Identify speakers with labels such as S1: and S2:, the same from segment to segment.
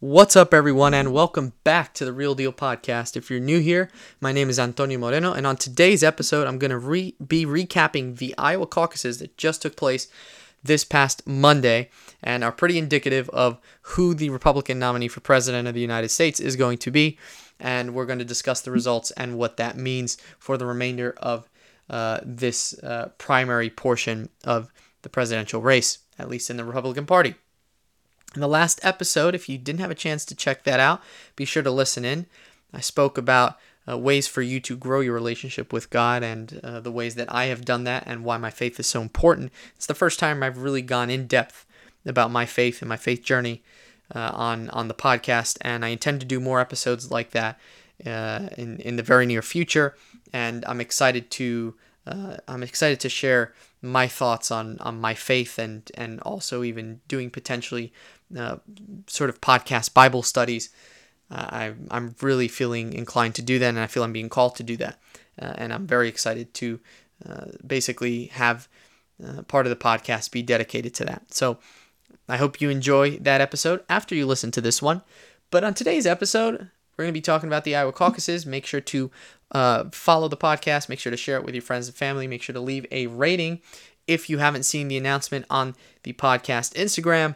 S1: What's up, everyone, and welcome back to the Real Deal Podcast. If you're new here, my name is Antonio Moreno, and on today's episode, I'm going to re- be recapping the Iowa caucuses that just took place this past Monday and are pretty indicative of who the Republican nominee for President of the United States is going to be. And we're going to discuss the results and what that means for the remainder of uh, this uh, primary portion of the presidential race, at least in the Republican Party. In the last episode, if you didn't have a chance to check that out, be sure to listen in. I spoke about uh, ways for you to grow your relationship with God and uh, the ways that I have done that and why my faith is so important. It's the first time I've really gone in depth about my faith and my faith journey uh, on on the podcast, and I intend to do more episodes like that uh, in in the very near future. And I'm excited to uh, I'm excited to share my thoughts on on my faith and and also even doing potentially uh, sort of podcast Bible studies. Uh, I, I'm really feeling inclined to do that, and I feel I'm being called to do that. Uh, and I'm very excited to uh, basically have uh, part of the podcast be dedicated to that. So I hope you enjoy that episode after you listen to this one. But on today's episode, we're going to be talking about the Iowa caucuses. Make sure to uh, follow the podcast. Make sure to share it with your friends and family. Make sure to leave a rating if you haven't seen the announcement on the podcast Instagram.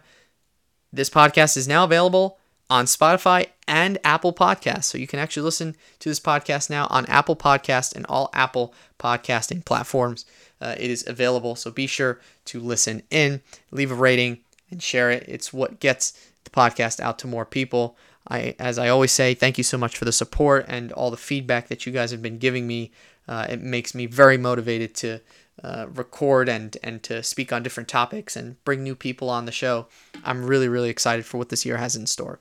S1: This podcast is now available on Spotify and Apple Podcasts. So you can actually listen to this podcast now on Apple Podcast and all Apple podcasting platforms. Uh, it is available. So be sure to listen in, leave a rating, and share it. It's what gets the podcast out to more people. I, as I always say, thank you so much for the support and all the feedback that you guys have been giving me. Uh, it makes me very motivated to uh, record and and to speak on different topics and bring new people on the show. I'm really really excited for what this year has in store.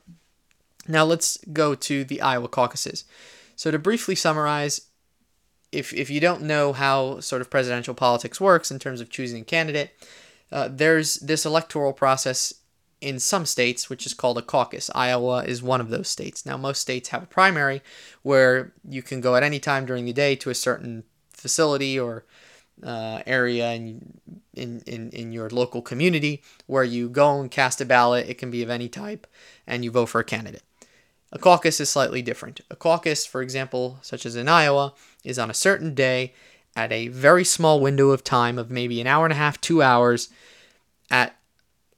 S1: Now let's go to the Iowa caucuses. So to briefly summarize, if if you don't know how sort of presidential politics works in terms of choosing a candidate, uh, there's this electoral process in some states, which is called a caucus. Iowa is one of those states. Now, most states have a primary where you can go at any time during the day to a certain facility or uh, area in, in, in, in your local community where you go and cast a ballot. It can be of any type, and you vote for a candidate. A caucus is slightly different. A caucus, for example, such as in Iowa, is on a certain day at a very small window of time of maybe an hour and a half, two hours. At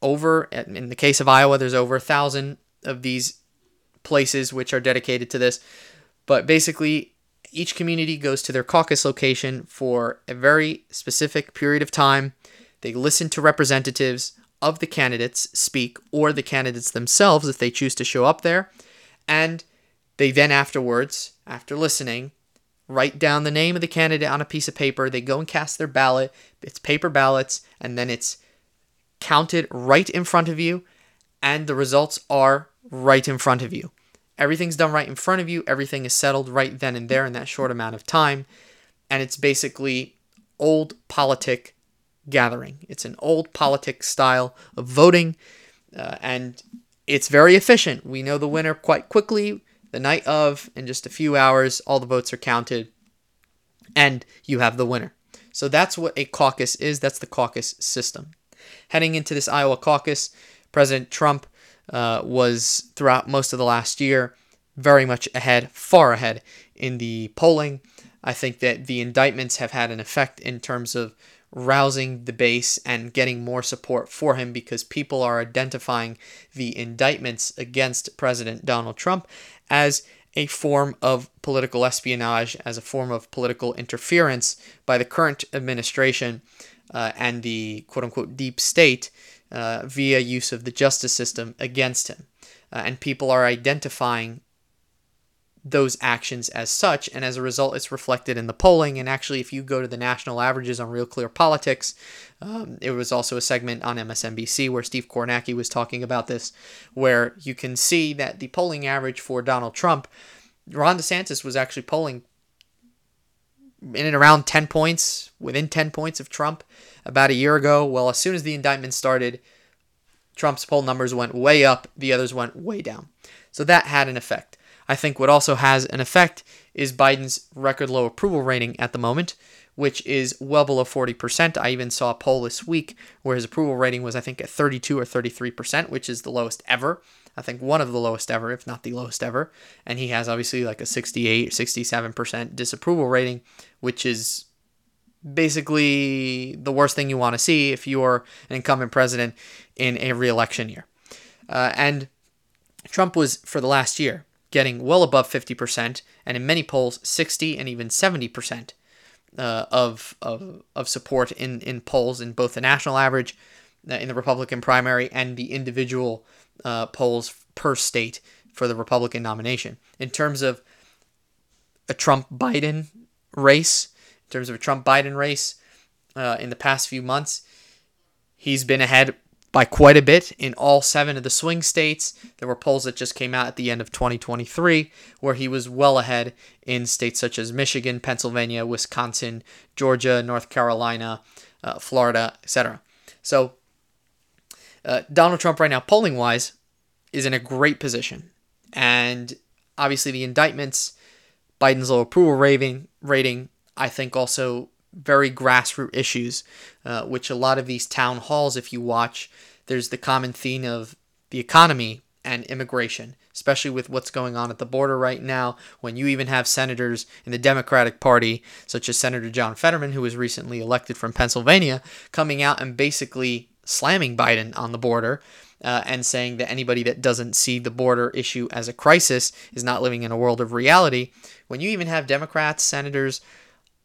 S1: over, in the case of Iowa, there's over a thousand of these places which are dedicated to this. But basically, each community goes to their caucus location for a very specific period of time. They listen to representatives of the candidates speak or the candidates themselves if they choose to show up there. And they then, afterwards, after listening, write down the name of the candidate on a piece of paper. They go and cast their ballot. It's paper ballots, and then it's counted right in front of you, and the results are right in front of you. Everything's done right in front of you. Everything is settled right then and there in that short amount of time. And it's basically old politic gathering. It's an old politic style of voting. Uh, and it's very efficient. We know the winner quite quickly. The night of, in just a few hours, all the votes are counted. And you have the winner. So that's what a caucus is. That's the caucus system. Heading into this Iowa caucus, President Trump uh, was throughout most of the last year very much ahead, far ahead in the polling. I think that the indictments have had an effect in terms of rousing the base and getting more support for him because people are identifying the indictments against President Donald Trump as a form of political espionage, as a form of political interference by the current administration uh, and the quote unquote deep state uh, via use of the justice system against him. Uh, and people are identifying those actions as such, and as a result, it's reflected in the polling. And actually, if you go to the national averages on Real Clear Politics, um, it was also a segment on MSNBC where Steve Kornacki was talking about this, where you can see that the polling average for Donald Trump, Ron DeSantis was actually polling in and around 10 points, within 10 points of Trump about a year ago. Well, as soon as the indictment started, Trump's poll numbers went way up, the others went way down. So that had an effect. I think what also has an effect is Biden's record low approval rating at the moment, which is well below 40%. I even saw a poll this week where his approval rating was, I think, at 32 or 33%, which is the lowest ever I think one of the lowest ever, if not the lowest ever. And he has obviously like a 68, 67% disapproval rating, which is basically the worst thing you want to see if you're an incumbent president in a reelection year. Uh, and Trump was, for the last year, getting well above 50%, and in many polls, 60 and even 70% uh, of, of, of support in, in polls in both the national average uh, in the Republican primary and the individual uh, polls per state for the Republican nomination. In terms of a Trump Biden race, in terms of a Trump Biden race uh, in the past few months, he's been ahead by quite a bit in all seven of the swing states. There were polls that just came out at the end of 2023 where he was well ahead in states such as Michigan, Pennsylvania, Wisconsin, Georgia, North Carolina, uh, Florida, etc. So uh, Donald Trump, right now, polling wise, is in a great position. And obviously, the indictments, Biden's low approval rating, rating I think also very grassroots issues, uh, which a lot of these town halls, if you watch, there's the common theme of the economy and immigration, especially with what's going on at the border right now, when you even have senators in the Democratic Party, such as Senator John Fetterman, who was recently elected from Pennsylvania, coming out and basically slamming Biden on the border. Uh, and saying that anybody that doesn't see the border issue as a crisis is not living in a world of reality. When you even have Democrats, senators,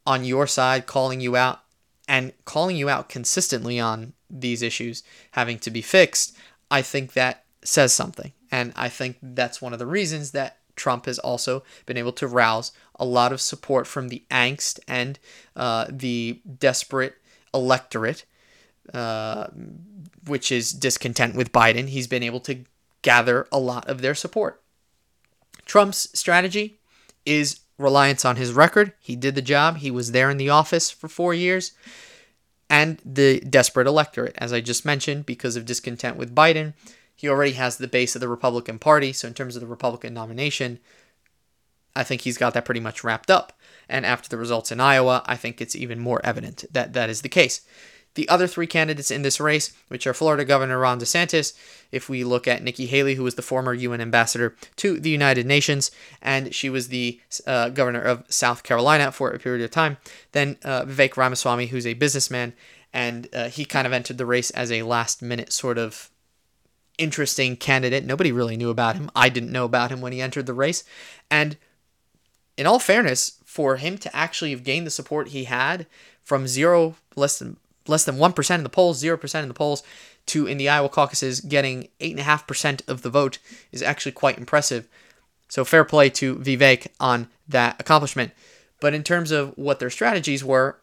S1: on your side calling you out and calling you out consistently on these issues having to be fixed, I think that says something. And I think that's one of the reasons that Trump has also been able to rouse a lot of support from the angst and uh, the desperate electorate, uh, which is discontent with Biden. He's been able to gather a lot of their support. Trump's strategy is reliance on his record. He did the job. He was there in the office for four years. And the desperate electorate, as I just mentioned, because of discontent with Biden, he already has the base of the Republican Party. So, in terms of the Republican nomination, I think he's got that pretty much wrapped up. And after the results in Iowa, I think it's even more evident that that is the case. The other three candidates in this race, which are Florida Governor Ron DeSantis, if we look at Nikki Haley, who was the former UN ambassador to the United Nations, and she was the uh, governor of South Carolina for a period of time, then uh, Vivek Ramaswamy, who's a businessman, and uh, he kind of entered the race as a last minute sort of interesting candidate. Nobody really knew about him. I didn't know about him when he entered the race. And in all fairness, for him to actually have gained the support he had from zero, less than less than 1% in the polls, 0% in the polls, to in the Iowa caucuses getting 8.5% of the vote is actually quite impressive. So fair play to Vivek on that accomplishment. But in terms of what their strategies were,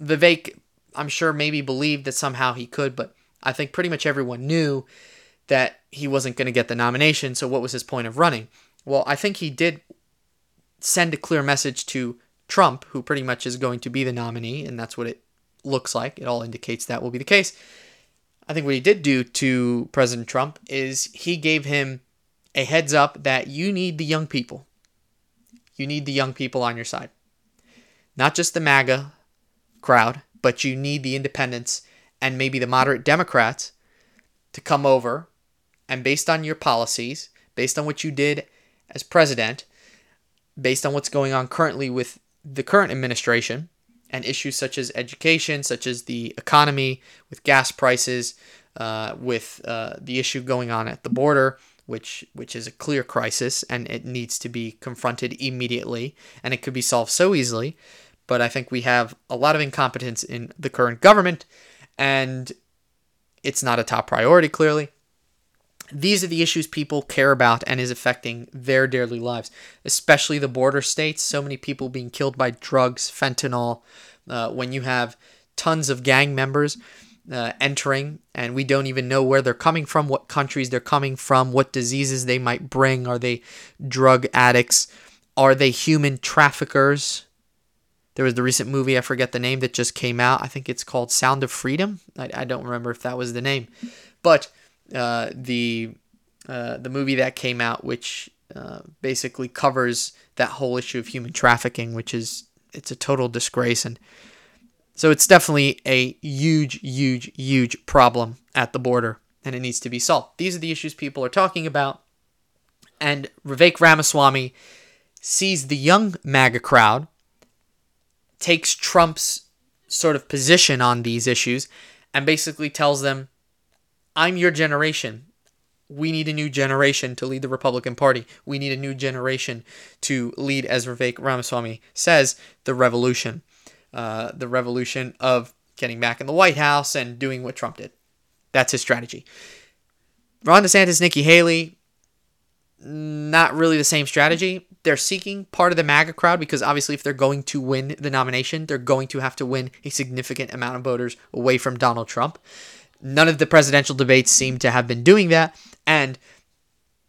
S1: Vivek, I'm sure, maybe believed that somehow he could, but I think pretty much everyone knew that he wasn't going to get the nomination. So what was his point of running? Well, I think he did send a clear message to Trump, who pretty much is going to be the nominee, and that's what it looks like. It all indicates that will be the case. I think what he did do to President Trump is he gave him a heads up that you need the young people. You need the young people on your side. Not just the MAGA crowd, but you need the independents and maybe the moderate Democrats to come over and based on your policies, based on what you did as president, based on what's going on currently with the current administration, and issues such as education, such as the economy, with gas prices, uh, with uh, the issue going on at the border, which which is a clear crisis and it needs to be confronted immediately, and it could be solved so easily. But I think we have a lot of incompetence in the current government, and it's not a top priority. Clearly, these are the issues people care about and is affecting their daily lives, especially the border states. So many people being killed by drugs, fentanyl. Uh, when you have tons of gang members uh, entering, and we don't even know where they're coming from, what countries they're coming from, what diseases they might bring. Are they drug addicts? Are they human traffickers? There was the recent movie, I forget the name, that just came out. I think it's called Sound of Freedom. I, I don't remember if that was the name. But uh, the uh, the movie that came out, which uh, basically covers that whole issue of human trafficking, which is it's a total disgrace, and so it's definitely a huge, huge, huge problem at the border. and it needs to be solved. These are the issues people are talking about. And Vivek Ramaswamy sees the young MAGA crowd, takes Trump's sort of position on these issues, and basically tells them, I'm your generation. We need a new generation to lead the Republican Party. We need a new generation to lead, as Vivek Ramaswamy says, the revolution. Uh, the revolution of getting back in the White House and doing what Trump did. That's his strategy. Ron DeSantis, Nikki Haley, not really the same strategy. They're seeking part of the MAGA crowd because obviously, if they're going to win the nomination, they're going to have to win a significant amount of voters away from Donald Trump. None of the presidential debates seem to have been doing that, and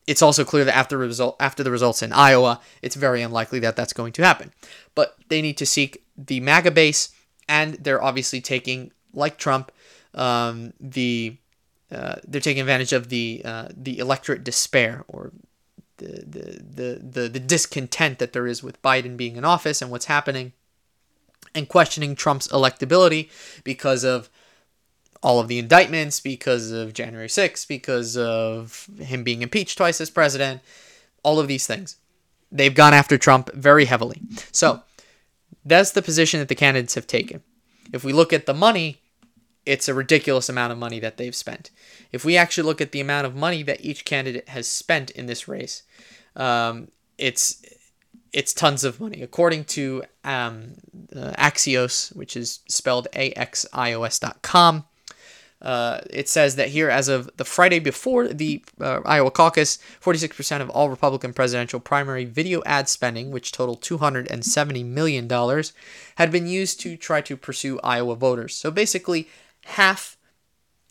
S1: it's also clear that after result after the results in Iowa, it's very unlikely that that's going to happen. But they need to seek the MAGA base, and they're obviously taking, like Trump, um, the uh, they're taking advantage of the uh, the electorate despair or the, the, the, the, the discontent that there is with Biden being in office and what's happening, and questioning Trump's electability because of all of the indictments, because of January 6th, because of him being impeached twice as president, all of these things. They've gone after Trump very heavily. So that's the position that the candidates have taken. If we look at the money, it's a ridiculous amount of money that they've spent. If we actually look at the amount of money that each candidate has spent in this race, um, it's it's tons of money. According to um, uh, Axios, which is spelled A-X-I-O-S.com, uh, it says that here, as of the Friday before the uh, Iowa caucus, 46% of all Republican presidential primary video ad spending, which totaled $270 million, had been used to try to pursue Iowa voters. So basically, half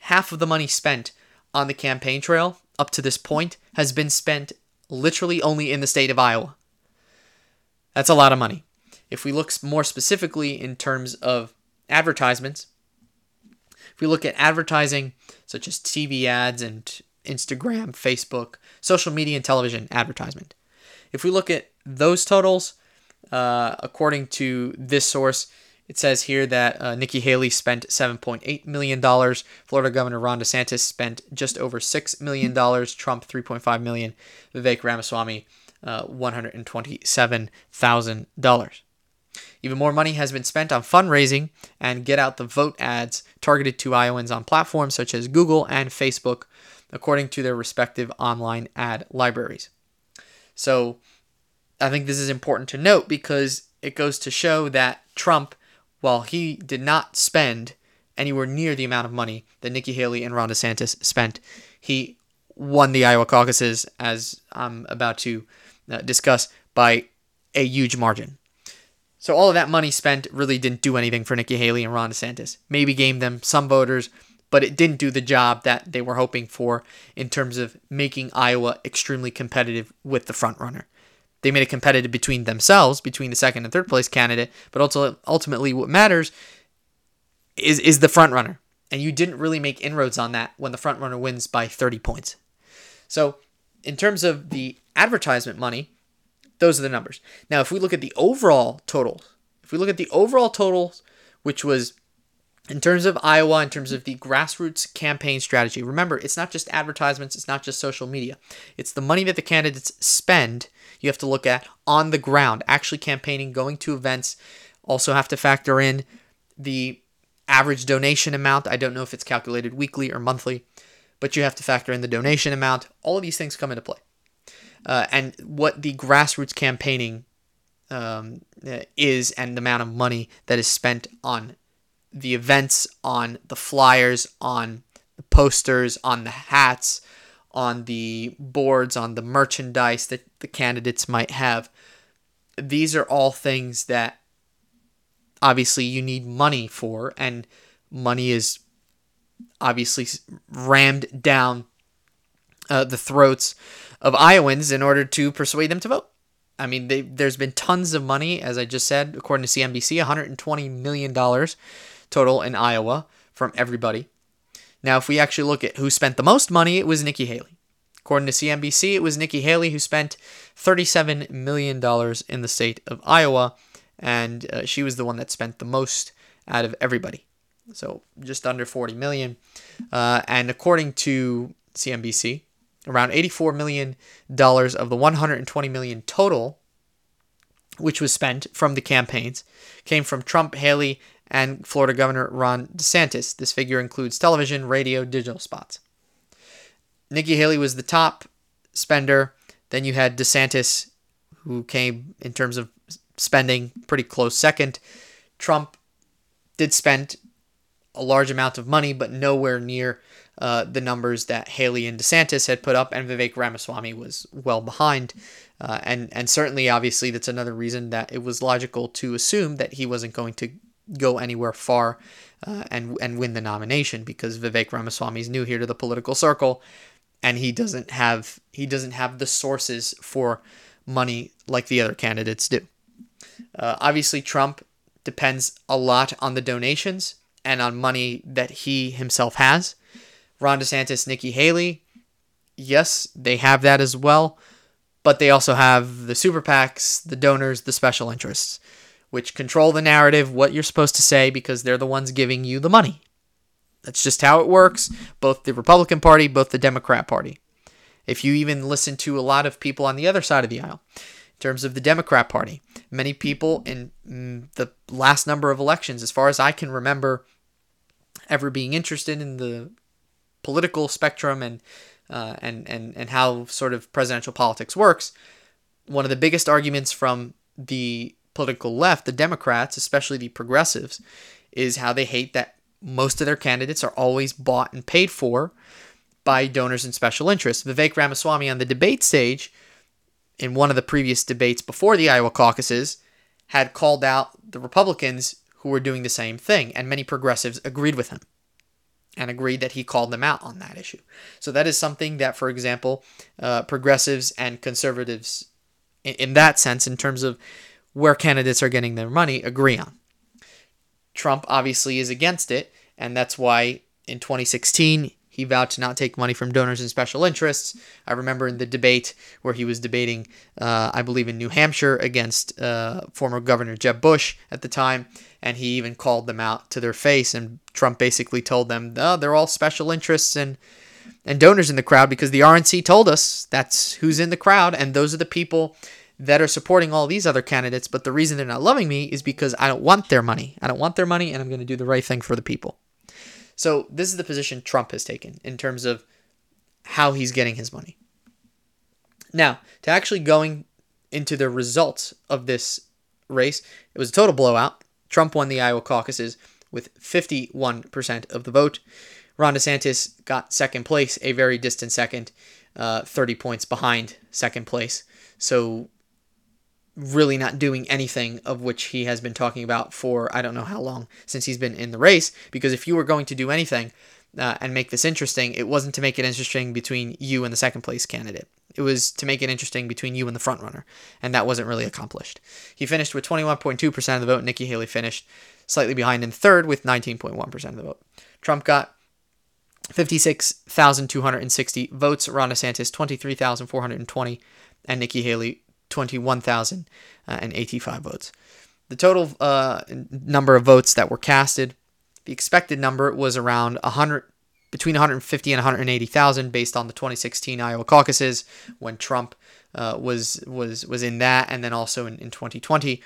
S1: half of the money spent on the campaign trail up to this point has been spent literally only in the state of Iowa. That's a lot of money. If we look more specifically in terms of advertisements, we look at advertising such as TV ads and Instagram, Facebook, social media, and television advertisement, if we look at those totals, uh, according to this source, it says here that uh, Nikki Haley spent $7.8 million. Florida Governor Ron DeSantis spent just over $6 million. Trump, 3.5 million. Vivek Ramaswamy, uh, $127,000. Even more money has been spent on fundraising and get out the vote ads targeted to Iowans on platforms such as Google and Facebook, according to their respective online ad libraries. So I think this is important to note because it goes to show that Trump, while he did not spend anywhere near the amount of money that Nikki Haley and Ron DeSantis spent, he won the Iowa caucuses, as I'm about to uh, discuss, by a huge margin. So all of that money spent really didn't do anything for Nikki Haley and Ron DeSantis. Maybe gained them some voters, but it didn't do the job that they were hoping for in terms of making Iowa extremely competitive with the frontrunner. They made it competitive between themselves, between the second and third place candidate, but also ultimately what matters is is the frontrunner. And you didn't really make inroads on that when the frontrunner wins by 30 points. So, in terms of the advertisement money, those are the numbers. Now, if we look at the overall totals, if we look at the overall totals, which was in terms of Iowa, in terms of the grassroots campaign strategy, remember, it's not just advertisements, it's not just social media. It's the money that the candidates spend, you have to look at on the ground, actually campaigning, going to events. Also, have to factor in the average donation amount. I don't know if it's calculated weekly or monthly, but you have to factor in the donation amount. All of these things come into play uh, and what the grassroots campaigning um, is and the amount of money that is spent on the events, on the flyers, on the posters, on the hats, on the boards, on the merchandise that the candidates might have. These are all things that obviously you need money for, and money is obviously rammed down uh, the throats of Iowans in order to persuade them to vote. I mean, they, there's been tons of money, as I just said, according to CNBC, $120 million total in Iowa from everybody. Now, if we actually look at who spent the most money, it was Nikki Haley. According to CNBC, it was Nikki Haley who spent $37 million in the state of Iowa, and uh, she was the one that spent the most out of everybody. so just under 40 million. Uh, and according to CNBC, around 84 million dollars of the 120 million total, which was spent from the campaigns, came from Trump, Haley, and Florida Governor Ron DeSantis. This figure includes television, radio, digital spots. Nikki Haley was the top spender. Then you had DeSantis, who came in terms of spending pretty close second. Trump did spend a large amount of money, but nowhere near uh, the numbers that Haley and DeSantis had put up, and Vivek Ramaswamy was well behind. Uh, and and certainly, obviously, that's another reason that it was logical to assume that he wasn't going to go anywhere far uh, and and win the nomination because Vivek Ramaswamy is new here to the political circle, and he doesn't have he doesn't have the sources for money like the other candidates do. Uh, obviously, Trump depends a lot on the donations and on money that he himself has. Ron DeSantis, Nikki Haley, yes, they have that as well, but they also have the super PACs, the donors, the special interests, which control the narrative, what you're supposed to say, because they're the ones giving you the money. That's just how it works, both the Republican Party, both the Democrat Party. If you even listen to a lot of people on the other side of the aisle, in terms of the Democrat Party, many people in mm, the last number of elections, as far as I can remember, ever being interested in the political spectrum and uh, and and and how sort of presidential politics works, one of the biggest arguments from the political left, the Democrats, especially the progressives, is how they hate that most of their candidates are always bought and paid for by donors and special interests. Vivek Ramaswamy on the debate stage, in one of the previous debates before the Iowa caucuses, had called out the Republicans who were doing the same thing, and many progressives agreed with him and agreed that he called them out on that issue. So that is something that, for example, uh, progressives and conservatives, in, in that sense, in terms of where candidates are getting their money, agree on. Trump obviously is against it, and that's why in 2016 he vowed to not take money from donors and special interests. I remember in the debate where he was debating, uh, I believe in New Hampshire, against uh, former Governor Jeb Bush at the time, and he even called them out to their face. And Trump basically told them, oh, they're all special interests and and donors in the crowd because the RNC told us that's who's in the crowd, and those are the people that are supporting all these other candidates. But the reason they're not loving me is because I don't want their money. I don't want their money, and I'm going to do the right thing for the people. So this is the position Trump has taken in terms of how he's getting his money. Now, to actually going into the results of this race, it was a total blowout. Trump won the Iowa caucuses with 51% of the vote. Ron DeSantis got second place, a very distant second, uh, 30 points behind second place. So really not doing anything of which he has been talking about for I don't know how long since he's been in the race. Because if you were going to do anything uh, and make this interesting, it wasn't to make it interesting between you and the second place candidate. It was to make it interesting between you and the front runner, and that wasn't really accomplished. He finished with 21.2% of the vote. Nikki Haley finished slightly behind in third with 19.1% of the vote. Trump got 56,260 votes. Ron DeSantis 23,420, and Nikki Haley 21,085 votes. The total uh, number of votes that were casted, the expected number was around 100, between 150 and 180,000, based on the 2016 Iowa caucuses when Trump uh, was was was in that, and then also in, in 2020.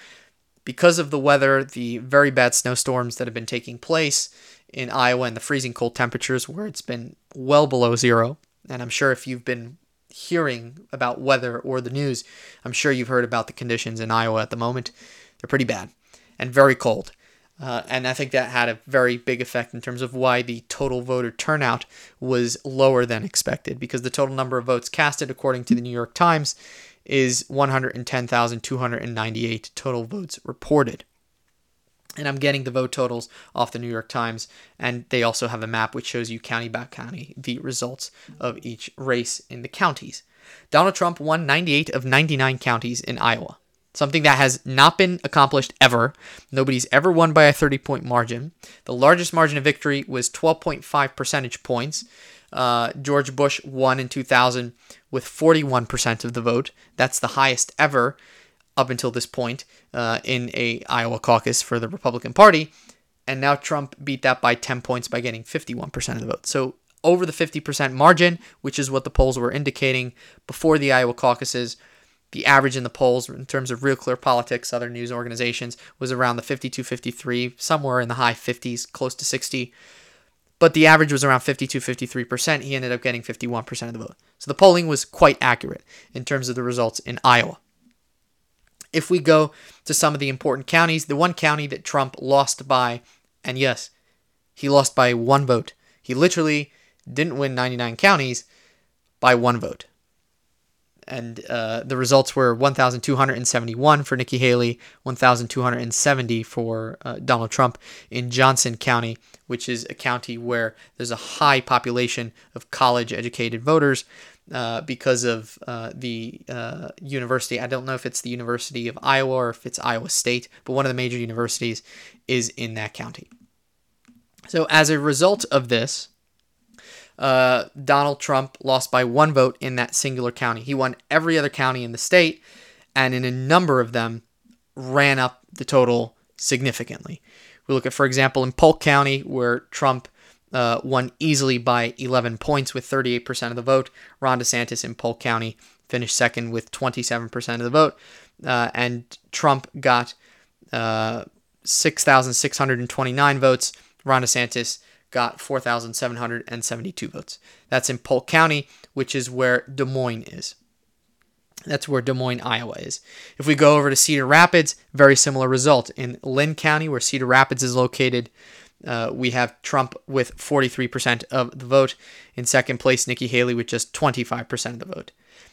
S1: Because of the weather, the very bad snowstorms that have been taking place in Iowa and the freezing cold temperatures, where it's been well below zero, and I'm sure if you've been hearing about weather or the news, I'm sure you've heard about the conditions in Iowa at the moment. They're pretty bad and very cold. Uh, and I think that had a very big effect in terms of why the total voter turnout was lower than expected, because the total number of votes casted, according to the New York Times, is 110,298 total votes reported. And I'm getting the vote totals off the New York Times, and they also have a map which shows you county by county the results of each race in the counties. Donald Trump won 98 of 99 counties in Iowa, something that has not been accomplished ever. Nobody's ever won by a 30 point margin. The largest margin of victory was 12.5 percentage points. Uh, George Bush won in 2000 with 41% of the vote. That's the highest ever up until this point uh, in a Iowa caucus for the Republican Party. and now Trump beat that by 10 points by getting 51% of the vote. So over the 50% margin, which is what the polls were indicating before the Iowa caucuses, the average in the polls in terms of Real Clear Politics, other news organizations, was around the 52 53, somewhere in the high 50s, close to 60. But the average was around 52 53%. He ended up getting 51% of the vote. So the polling was quite accurate in terms of the results in Iowa. If we go to some of the important counties, the one county that Trump lost by, and yes, he lost by one vote. He literally didn't win 99 counties by one vote and uh, the results were 1,271 for Nikki Haley, 1,270 for uh, Donald Trump in Johnson County, which is a county where there's a high population of college educated voters uh, because of uh, the uh, university. I don't know if it's the University of Iowa or if it's Iowa State, but one of the major universities is in that county. So, as a result of this, uh, Donald Trump lost by one vote in that singular county. He won every other county in the state, and in a number of them, ran up the total significantly. We look at, for example, in Polk County, where Trump uh, won easily by 11 points with 38% of the vote. Ron DeSantis in Polk County finished second with 27% of the vote, uh, and Trump got uh, 6,629 votes. Ron DeSantis got 4,772 votes. That's in Polk County, which is where Des Moines is. That's where Des Moines, Iowa is. If we go over to Cedar Rapids, very similar result. In Linn County, where Cedar Rapids is located, uh, we have Trump with 43% of the vote. In second place, Nikki Haley with just 25% of the vote.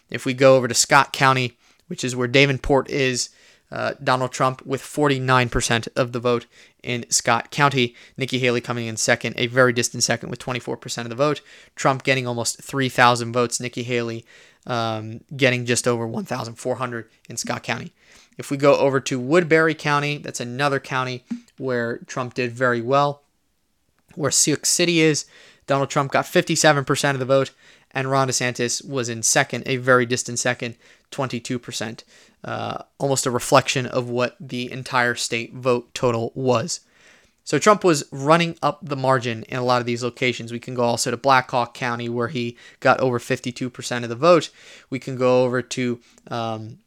S1: If we go over to Scott County, which is where Davenport is, uh, Donald Trump with 49% of the vote in Scott County. Nikki Haley coming in second, a very distant second with 24% of the vote. Trump getting almost 3,000 votes. Nikki Haley um, getting just over 1,400 in Scott County. If we go over to Woodbury County, that's another county where Trump did very well. Where Sioux City is, Donald Trump got 57% of the vote, and Ron DeSantis was in second, a very distant second, 22% uh, almost a reflection of what the entire state vote total was. So Trump was running up the margin in a lot of these locations. We can go also to Black Hawk County where he got over 52% of the vote. We can go over to um,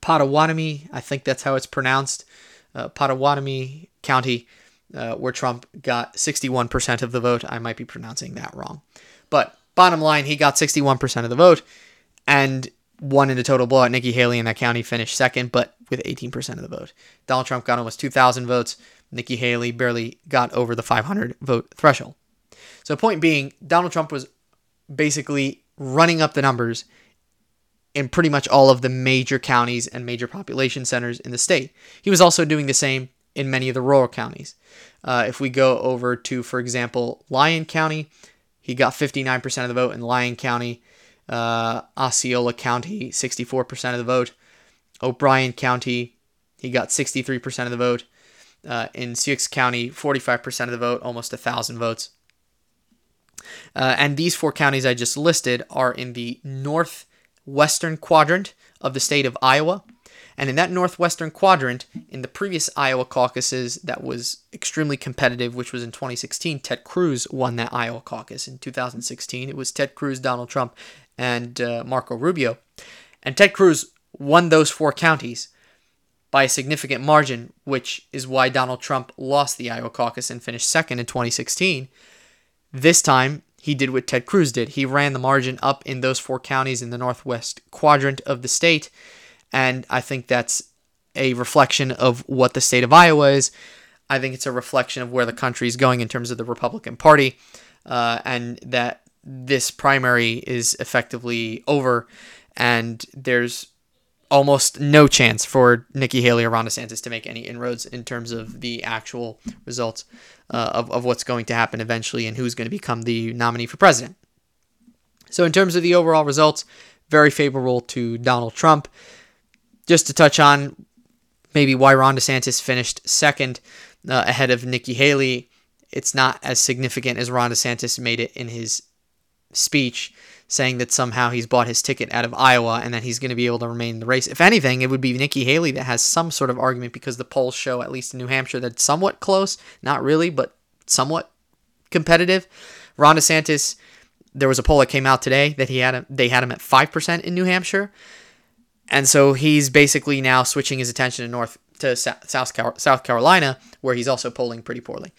S1: Pottawattamie, I think that's how it's pronounced, uh, Pottawattamie County, uh, where Trump got 61% of the vote. I might be pronouncing that wrong. But bottom line, he got 61% of the vote. And won in a total blowout. Nikki Haley in that county finished second, but with 18% of the vote. Donald Trump got almost 2,000 votes. Nikki Haley barely got over the 500 vote threshold. So, point being, Donald Trump was basically running up the numbers in pretty much all of the major counties and major population centers in the state. He was also doing the same in many of the rural counties. Uh, if we go over to, for example, Lyon County, he got 59% of the vote in Lyon County uh, Osceola County, 64% of the vote. O'Brien County, he got 63% of the vote. Uh, in Sioux County, 45% of the vote, almost 1,000 votes. Uh, and these four counties I just listed are in the northwestern quadrant of the state of Iowa. And in that northwestern quadrant, in the previous Iowa caucuses that was extremely competitive, which was in 2016, Ted Cruz won that Iowa caucus. In 2016, it was Ted Cruz, Donald Trump, and uh, Marco Rubio. And Ted Cruz won those four counties by a significant margin, which is why Donald Trump lost the Iowa caucus and finished second in 2016. This time, he did what Ted Cruz did. He ran the margin up in those four counties in the northwest quadrant of the state. And I think that's a reflection of what the state of Iowa is. I think it's a reflection of where the country is going in terms of the Republican Party. Uh, and that this primary is effectively over, and there's almost no chance for Nikki Haley or Ron DeSantis to make any inroads in terms of the actual results uh, of, of what's going to happen eventually and who's going to become the nominee for president. So, in terms of the overall results, very favorable to Donald Trump. Just to touch on maybe why Ron DeSantis finished second uh, ahead of Nikki Haley, it's not as significant as Ron DeSantis made it in his speech saying that somehow he's bought his ticket out of Iowa and that he's going to be able to remain in the race. If anything, it would be Nikki Haley that has some sort of argument because the polls show, at least in New Hampshire, that's somewhat close, not really, but somewhat competitive. Ron DeSantis, there was a poll that came out today that he had him, they had him at five percent in New Hampshire, and so he's basically now switching his attention to North to South South Carolina, where he's also polling pretty poorly.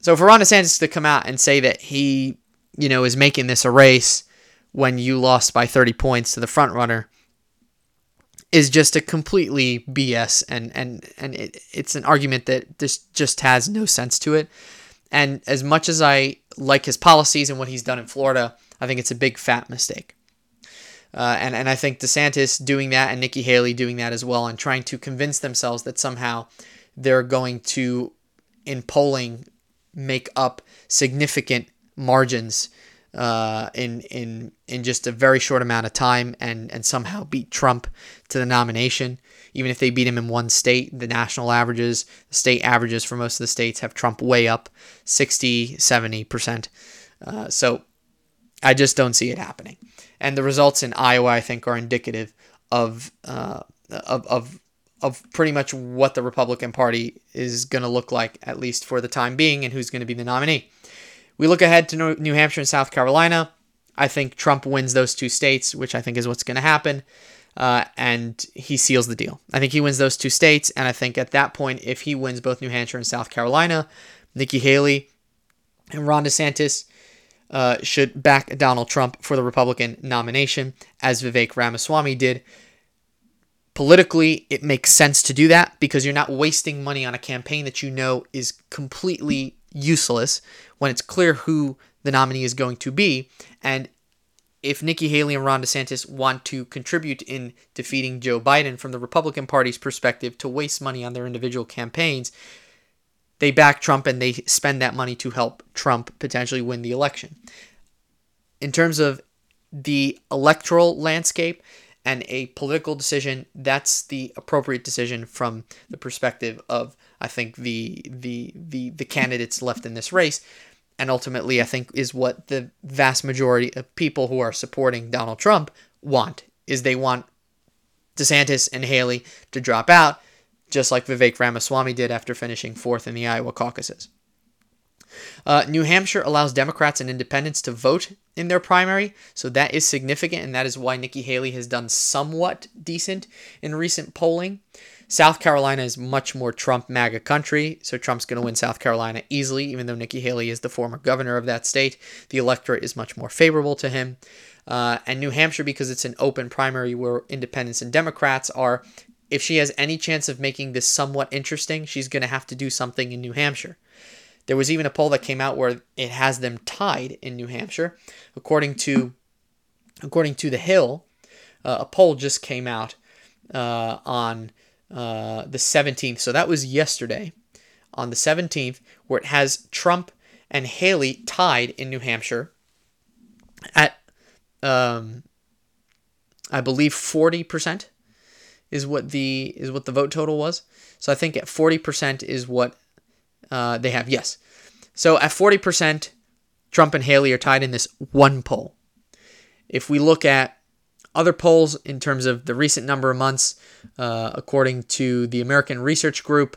S1: So for Ron DeSantis to come out and say that he, you know, is making this a race when you lost by 30 points to the front runner is just a completely BS and and and it, it's an argument that just just has no sense to it. And as much as I like his policies and what he's done in Florida, I think it's a big fat mistake. Uh, and, and I think DeSantis doing that and Nikki Haley doing that as well and trying to convince themselves that somehow they're going to, in polling, make up significant margins uh, in in in just a very short amount of time and and somehow beat Trump to the nomination. Even if they beat him in one state, the national averages, the state averages for most of the states have Trump way up 60, 70%. Uh, so I just don't see it happening. And the results in Iowa, I think, are indicative of uh, of, of of pretty much what the Republican Party is going to look like, at least for the time being, and who's going to be the nominee. We look ahead to New Hampshire and South Carolina. I think Trump wins those two states, which I think is what's going to happen. Uh, and he seals the deal. I think he wins those two states, and I think at that point, if he wins both New Hampshire and South Carolina, Nikki Haley and Ron DeSantis uh, should back Donald Trump for the Republican nomination, as Vivek Ramaswamy did. Politically, it makes sense to do that because you're not wasting money on a campaign that you know is completely useless when it's clear who the nominee is going to be. And if Nikki Haley and Ron DeSantis want to contribute in defeating Joe Biden from the Republican Party's perspective to waste money on their individual campaigns, they back Trump and they spend that money to help Trump potentially win the election. In terms of the electoral landscape and a political decision, that's the appropriate decision from the perspective of I think the the the the candidates left in this race and ultimately I think is what the vast majority of people who are supporting Donald Trump want is they want DeSantis and Haley to drop out just like Vivek Ramaswamy did after finishing fourth in the Iowa caucuses. Uh, New Hampshire allows Democrats and independents to vote in their primary, so that is significant, and that is why Nikki Haley has done somewhat decent in recent polling. South Carolina is much more Trump MAGA country, so Trump's going to win South Carolina easily, even though Nikki Haley is the former governor of that state. The electorate is much more favorable to him. Uh, and New Hampshire, because it's an open primary where independents and Democrats are, if she has any chance of making this somewhat interesting, she's going to have to do something in New Hampshire. There was even a poll that came out where it has them tied in New Hampshire, according to according to the Hill. Uh, a poll just came out uh, on uh, the 17th, so that was yesterday, on the 17th, where it has Trump and Haley tied in New Hampshire at, um, I believe, 40% is what the is what the vote total was. So I think at 40% is what uh, they have. Yes. So at 40%, Trump and Haley are tied in this one poll. If we look at other polls in terms of the recent number of months, uh, according to the American Research Group,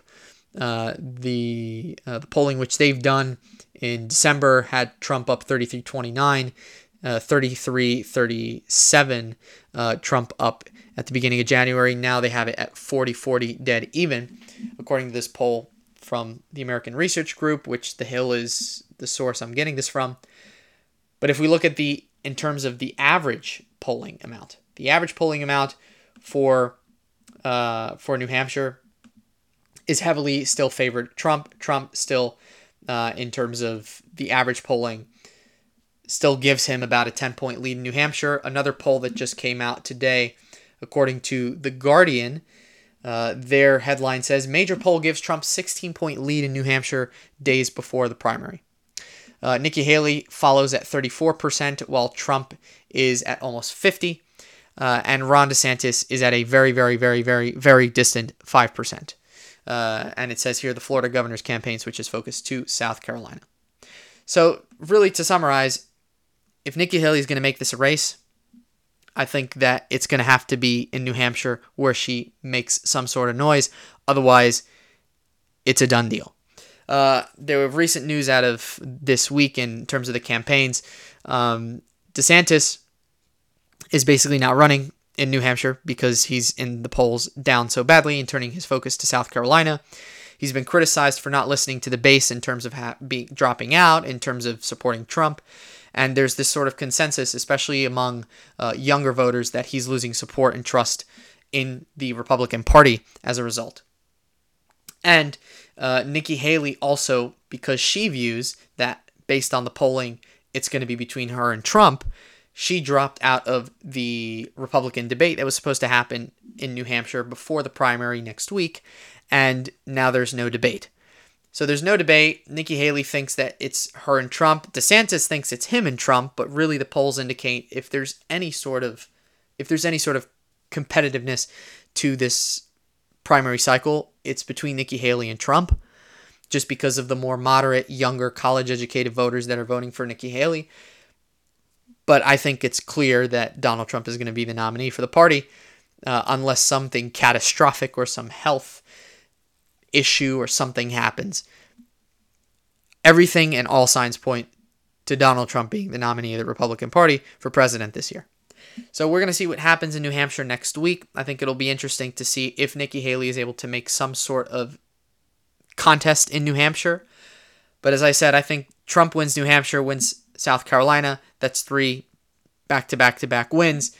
S1: uh, the uh, the polling which they've done in December had Trump up 33-29, uh, 33-37, uh, Trump up at the beginning of January. Now they have it at 40-40 dead even, according to this poll from the American Research Group, which the Hill is the source I'm getting this from. But if we look at the in terms of the average polling amount, the average polling amount for uh, for New Hampshire is heavily still favored Trump. Trump still, uh, in terms of the average polling, still gives him about a 10 point lead in New Hampshire. Another poll that just came out today, according to The Guardian, uh, their headline says Major poll gives Trump 16 point lead in New Hampshire days before the primary. Uh, Nikki Haley follows at 34%, while Trump is at almost 50, uh, and Ron DeSantis is at a very, very, very, very, very distant 5%. Uh, and it says here the Florida governor's campaign switches focus to South Carolina. So, really, to summarize, if Nikki Haley is going to make this a race, I think that it's going to have to be in New Hampshire where she makes some sort of noise. Otherwise, it's a done deal. Uh, there were recent news out of this week in terms of the campaigns. Um, DeSantis is basically not running in New Hampshire because he's in the polls down so badly and turning his focus to South Carolina. He's been criticized for not listening to the base in terms of ha- be, dropping out, in terms of supporting Trump. And there's this sort of consensus, especially among uh, younger voters, that he's losing support and trust in the Republican Party as a result. And uh, Nikki Haley also, because she views that based on the polling, it's going to be between her and Trump, she dropped out of the Republican debate that was supposed to happen in New Hampshire before the primary next week, and now there's no debate. So there's no debate. Nikki Haley thinks that it's her and Trump. DeSantis thinks it's him and Trump, but really the polls indicate if there's any sort of if there's any sort of competitiveness to this primary cycle, it's between Nikki Haley and Trump. Just because of the more moderate, younger, college educated voters that are voting for Nikki Haley. But I think it's clear that Donald Trump is going to be the nominee for the party uh, unless something catastrophic or some health issue or something happens. Everything and all signs point to Donald Trump being the nominee of the Republican Party for president this year. So we're going to see what happens in New Hampshire next week. I think it'll be interesting to see if Nikki Haley is able to make some sort of contest in New Hampshire. But as I said, I think Trump wins New Hampshire, wins South Carolina. That's three back to back to back wins.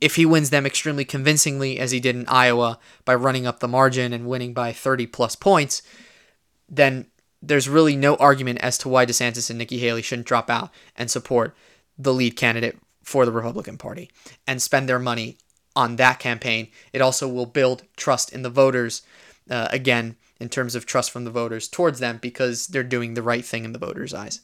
S1: If he wins them extremely convincingly, as he did in Iowa by running up the margin and winning by 30 plus points, then there's really no argument as to why DeSantis and Nikki Haley shouldn't drop out and support the lead candidate for the Republican Party and spend their money on that campaign. It also will build trust in the voters, uh, again, in terms of trust from the voters towards them because they're doing the right thing in the voters' eyes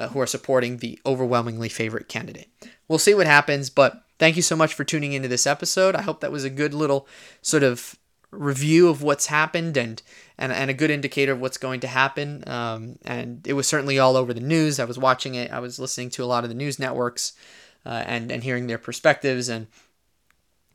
S1: uh, who are supporting the overwhelmingly favorite candidate. We'll see what happens, but thank you so much for tuning into this episode. I hope that was a good little sort of review of what's happened and and, and a good indicator of what's going to happen. Um, and it was certainly all over the news. I was watching it. I was listening to a lot of the news networks uh, and and hearing their perspectives. And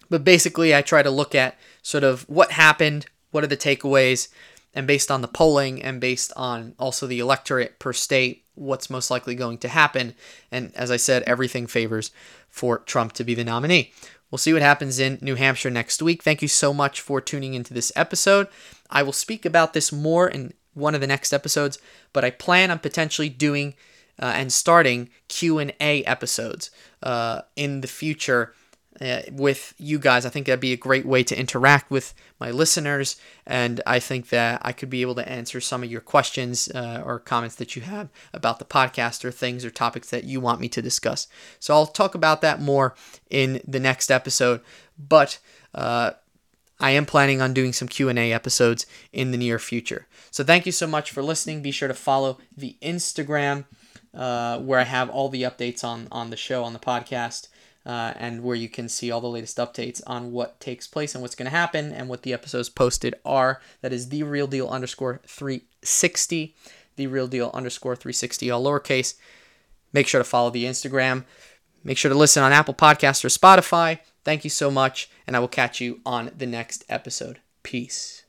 S1: but basically, I try to look at sort of what happened, what are the takeaways, and based on the polling and based on also the electorate per state, what's most likely going to happen. And as I said, everything favors for Trump to be the nominee. We'll see what happens in New Hampshire next week. Thank you so much for tuning into this episode. I will speak about this more in one of the next episodes, but I plan on potentially doing uh, and starting Q&A episodes uh, in the future uh, with you guys. I think that'd be a great way to interact with my listeners, and I think that I could be able to answer some of your questions uh, or comments that you have about the podcast or things or topics that you want me to discuss. So I'll talk about that more in the next episode, but. Uh, I am planning on doing some Q&A episodes in the near future. So thank you so much for listening. Be sure to follow the Instagram uh, where I have all the updates on on the show on the podcast uh, and where you can see all the latest updates on what takes place and what's going to happen and what the episodes posted are. That is the real deal underscore 360, the real deal underscore 360, all lowercase. Make sure to follow the Instagram. Make sure to listen on Apple Podcasts or Spotify. Thank you so much, and I will catch you on the next episode. Peace.